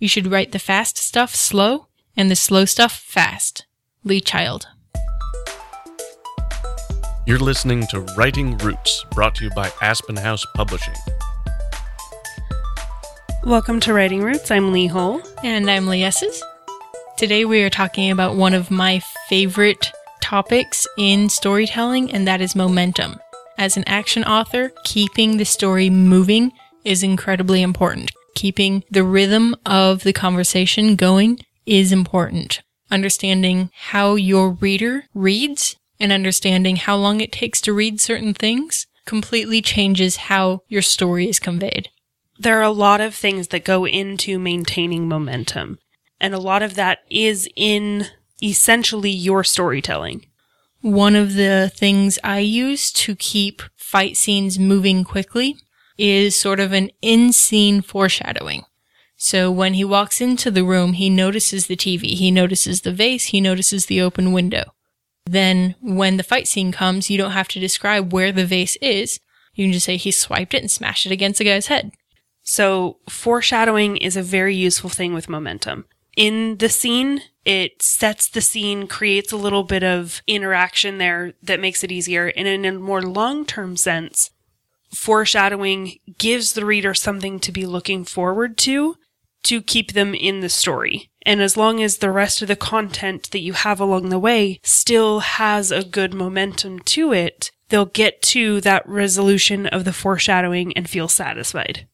You should write the fast stuff slow and the slow stuff fast. Lee Child. You're listening to Writing Roots, brought to you by Aspen House Publishing. Welcome to Writing Roots. I'm Lee Hole. And I'm Lee Esses. Today we are talking about one of my favorite topics in storytelling, and that is momentum. As an action author, keeping the story moving is incredibly important. Keeping the rhythm of the conversation going is important. Understanding how your reader reads and understanding how long it takes to read certain things completely changes how your story is conveyed. There are a lot of things that go into maintaining momentum, and a lot of that is in essentially your storytelling. One of the things I use to keep fight scenes moving quickly is sort of an in scene foreshadowing. So when he walks into the room, he notices the TV, he notices the vase, he notices the open window. Then when the fight scene comes, you don't have to describe where the vase is. You can just say he swiped it and smashed it against the guy's head. So foreshadowing is a very useful thing with momentum. In the scene, it sets the scene, creates a little bit of interaction there that makes it easier. And in a more long term sense, foreshadowing gives the reader something to be looking forward to to keep them in the story. And as long as the rest of the content that you have along the way still has a good momentum to it, they'll get to that resolution of the foreshadowing and feel satisfied.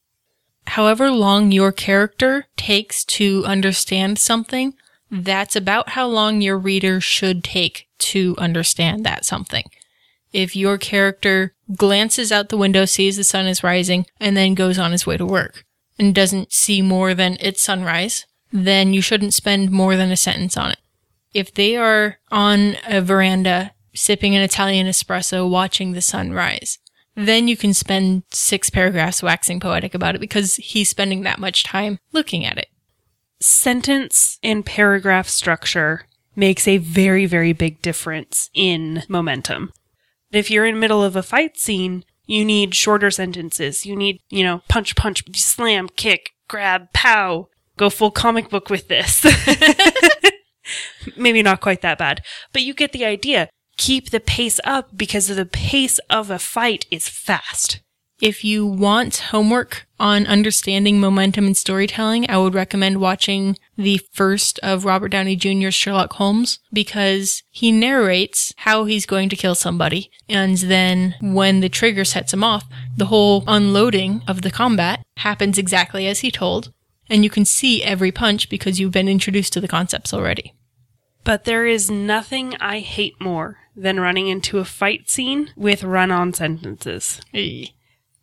However long your character takes to understand something, that's about how long your reader should take to understand that something. If your character glances out the window, sees the sun is rising, and then goes on his way to work and doesn't see more than it's sunrise, then you shouldn't spend more than a sentence on it. If they are on a veranda sipping an Italian espresso watching the sun rise, then you can spend six paragraphs waxing poetic about it because he's spending that much time looking at it. Sentence and paragraph structure makes a very, very big difference in momentum. If you're in the middle of a fight scene, you need shorter sentences. You need, you know, punch, punch, slam, kick, grab, pow. Go full comic book with this. Maybe not quite that bad, but you get the idea. Keep the pace up because the pace of a fight is fast. If you want homework on understanding momentum and storytelling, I would recommend watching the first of Robert Downey Jr.'s Sherlock Holmes because he narrates how he's going to kill somebody. And then when the trigger sets him off, the whole unloading of the combat happens exactly as he told. And you can see every punch because you've been introduced to the concepts already. But there is nothing I hate more than running into a fight scene with run on sentences. Hey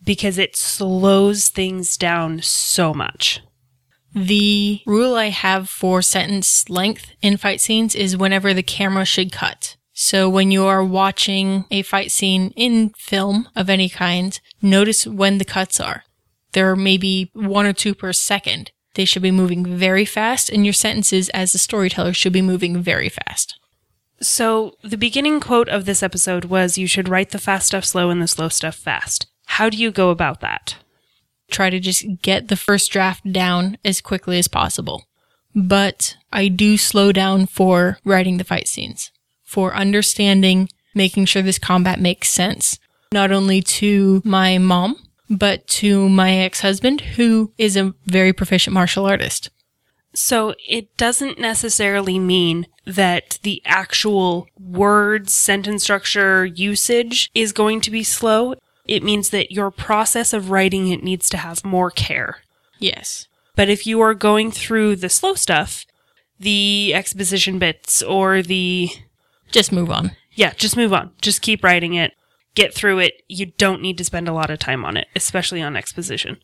because it slows things down so much. The rule I have for sentence length in fight scenes is whenever the camera should cut. So when you are watching a fight scene in film of any kind, notice when the cuts are. There are maybe one or two per second. They should be moving very fast and your sentences as the storyteller should be moving very fast. So the beginning quote of this episode was you should write the fast stuff slow and the slow stuff fast. How do you go about that? Try to just get the first draft down as quickly as possible. But I do slow down for writing the fight scenes, for understanding, making sure this combat makes sense, not only to my mom, but to my ex-husband, who is a very proficient martial artist. So it doesn't necessarily mean that the actual words, sentence structure, usage is going to be slow it means that your process of writing it needs to have more care. Yes. But if you are going through the slow stuff, the exposition bits or the. Just move on. Yeah, just move on. Just keep writing it. Get through it. You don't need to spend a lot of time on it, especially on exposition.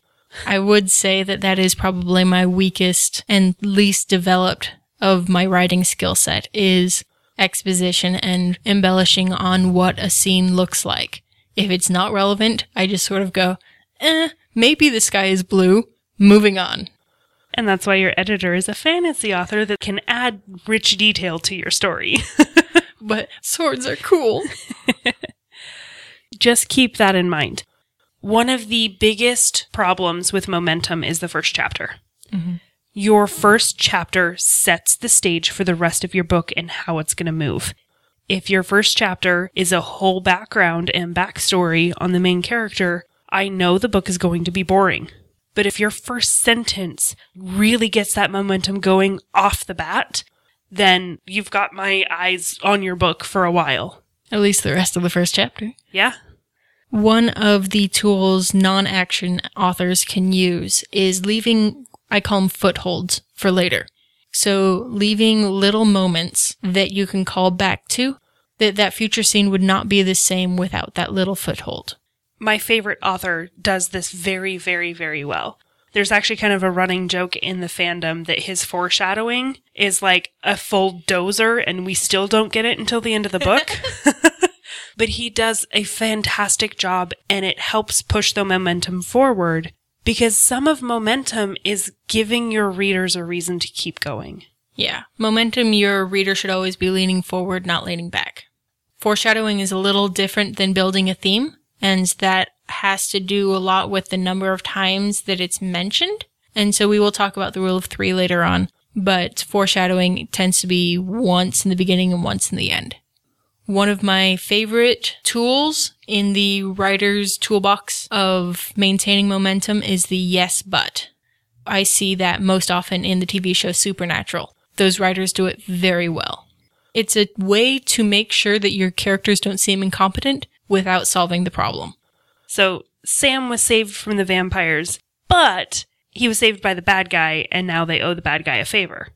I would say that that is probably my weakest and least developed of my writing skill set is exposition and embellishing on what a scene looks like. If it's not relevant, I just sort of go, eh, maybe the sky is blue. Moving on. And that's why your editor is a fantasy author that can add rich detail to your story. but swords are cool. just keep that in mind. One of the biggest problems with momentum is the first chapter. Mm-hmm. Your first chapter sets the stage for the rest of your book and how it's going to move. If your first chapter is a whole background and backstory on the main character, I know the book is going to be boring. But if your first sentence really gets that momentum going off the bat, then you've got my eyes on your book for a while. At least the rest of the first chapter. Yeah? One of the tools non action authors can use is leaving, I call them footholds for later. So leaving little moments that you can call back to that that future scene would not be the same without that little foothold. My favorite author does this very, very, very well. There's actually kind of a running joke in the fandom that his foreshadowing is like a full dozer and we still don't get it until the end of the book. but he does a fantastic job and it helps push the momentum forward because some of momentum is giving your readers a reason to keep going. Yeah. Momentum, your reader should always be leaning forward, not leaning back. Foreshadowing is a little different than building a theme, and that has to do a lot with the number of times that it's mentioned. And so we will talk about the rule of three later on, but foreshadowing tends to be once in the beginning and once in the end. One of my favorite tools in the writer's toolbox of maintaining momentum is the yes but. I see that most often in the TV show Supernatural. Those writers do it very well. It's a way to make sure that your characters don't seem incompetent without solving the problem. So Sam was saved from the vampires, but he was saved by the bad guy, and now they owe the bad guy a favor.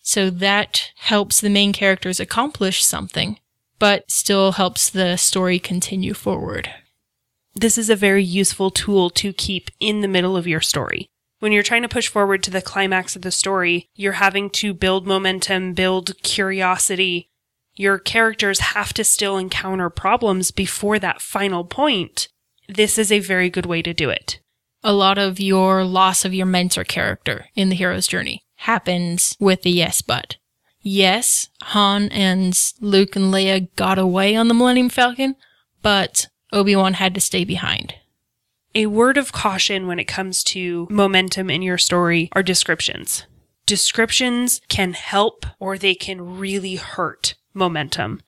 So that helps the main characters accomplish something, but still helps the story continue forward. This is a very useful tool to keep in the middle of your story. When you're trying to push forward to the climax of the story, you're having to build momentum, build curiosity. Your characters have to still encounter problems before that final point. This is a very good way to do it. A lot of your loss of your mentor character in the hero's journey happens with the yes but. Yes, Han and Luke and Leia got away on the Millennium Falcon, but Obi-Wan had to stay behind. A word of caution when it comes to momentum in your story are descriptions. Descriptions can help or they can really hurt momentum.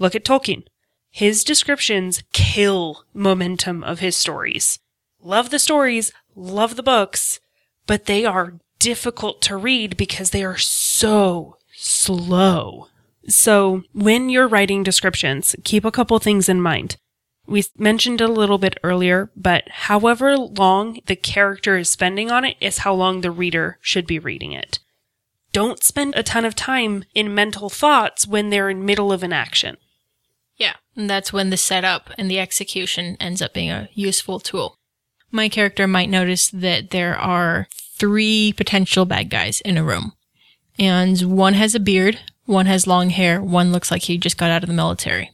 Look at Tolkien. His descriptions kill momentum of his stories. Love the stories, love the books, but they are difficult to read because they are so slow. So when you're writing descriptions, keep a couple things in mind. We mentioned a little bit earlier, but however long the character is spending on it is how long the reader should be reading it. Don't spend a ton of time in mental thoughts when they're in middle of an action. Yeah, and that's when the setup and the execution ends up being a useful tool. My character might notice that there are three potential bad guys in a room. And one has a beard, one has long hair, one looks like he just got out of the military.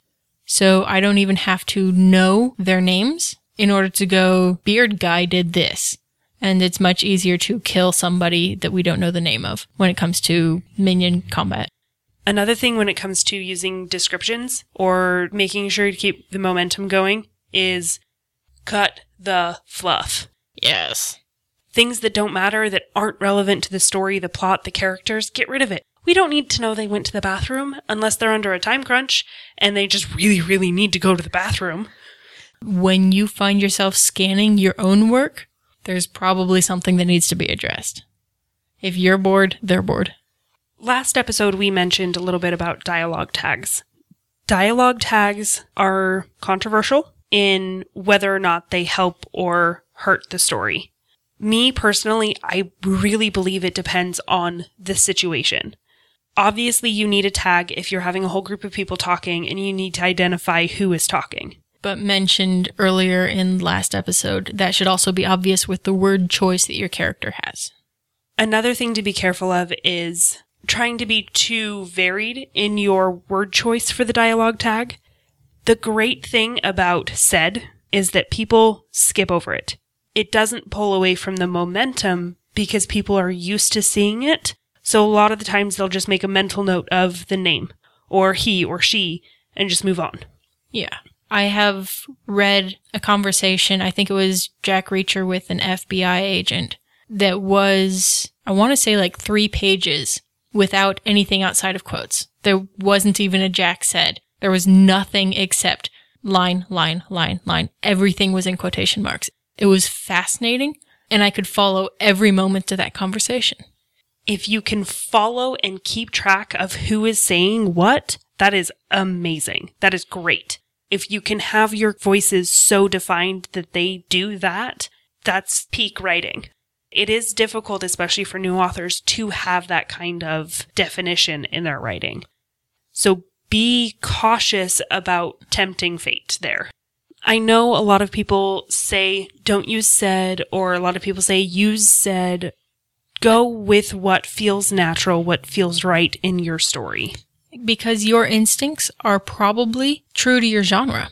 So I don't even have to know their names in order to go, beard guy did this. And it's much easier to kill somebody that we don't know the name of when it comes to minion combat. Another thing when it comes to using descriptions or making sure to keep the momentum going is cut the fluff. Yes. Things that don't matter, that aren't relevant to the story, the plot, the characters, get rid of it. We don't need to know they went to the bathroom unless they're under a time crunch and they just really, really need to go to the bathroom. When you find yourself scanning your own work, there's probably something that needs to be addressed. If you're bored, they're bored. Last episode, we mentioned a little bit about dialogue tags. Dialogue tags are controversial in whether or not they help or hurt the story. Me personally, I really believe it depends on the situation. Obviously, you need a tag if you're having a whole group of people talking and you need to identify who is talking. But mentioned earlier in last episode, that should also be obvious with the word choice that your character has. Another thing to be careful of is trying to be too varied in your word choice for the dialogue tag. The great thing about said is that people skip over it. It doesn't pull away from the momentum because people are used to seeing it. So a lot of the times they'll just make a mental note of the name or he or she and just move on. Yeah. I have read a conversation, I think it was Jack Reacher with an FBI agent that was I want to say like three pages without anything outside of quotes. There wasn't even a Jack said. There was nothing except line, line, line, line. Everything was in quotation marks. It was fascinating and I could follow every moment of that conversation. If you can follow and keep track of who is saying what, that is amazing. That is great. If you can have your voices so defined that they do that, that's peak writing. It is difficult, especially for new authors, to have that kind of definition in their writing. So be cautious about tempting fate there. I know a lot of people say don't use said, or a lot of people say use said. Go with what feels natural, what feels right in your story. Because your instincts are probably true to your genre.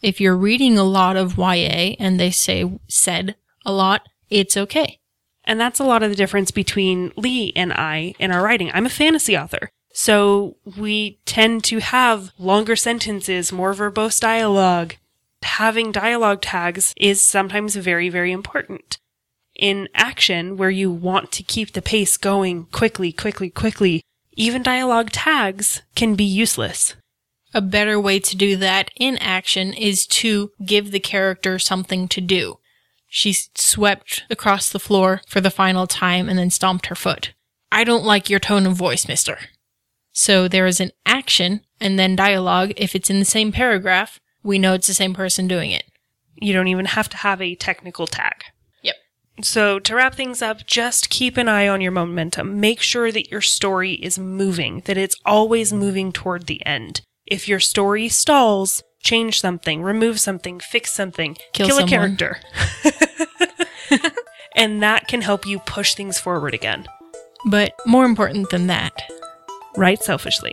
If you're reading a lot of YA and they say said a lot, it's okay. And that's a lot of the difference between Lee and I in our writing. I'm a fantasy author. So we tend to have longer sentences, more verbose dialogue. Having dialogue tags is sometimes very, very important. In action, where you want to keep the pace going quickly, quickly, quickly, even dialogue tags can be useless. A better way to do that in action is to give the character something to do. She swept across the floor for the final time and then stomped her foot. I don't like your tone of voice, mister. So there is an action and then dialogue. If it's in the same paragraph, we know it's the same person doing it. You don't even have to have a technical tag. Yep. So to wrap things up, just keep an eye on your momentum. Make sure that your story is moving, that it's always moving toward the end. If your story stalls, change something, remove something, fix something, Kill kill, a character. and that can help you push things forward again. But more important than that, Write selfishly.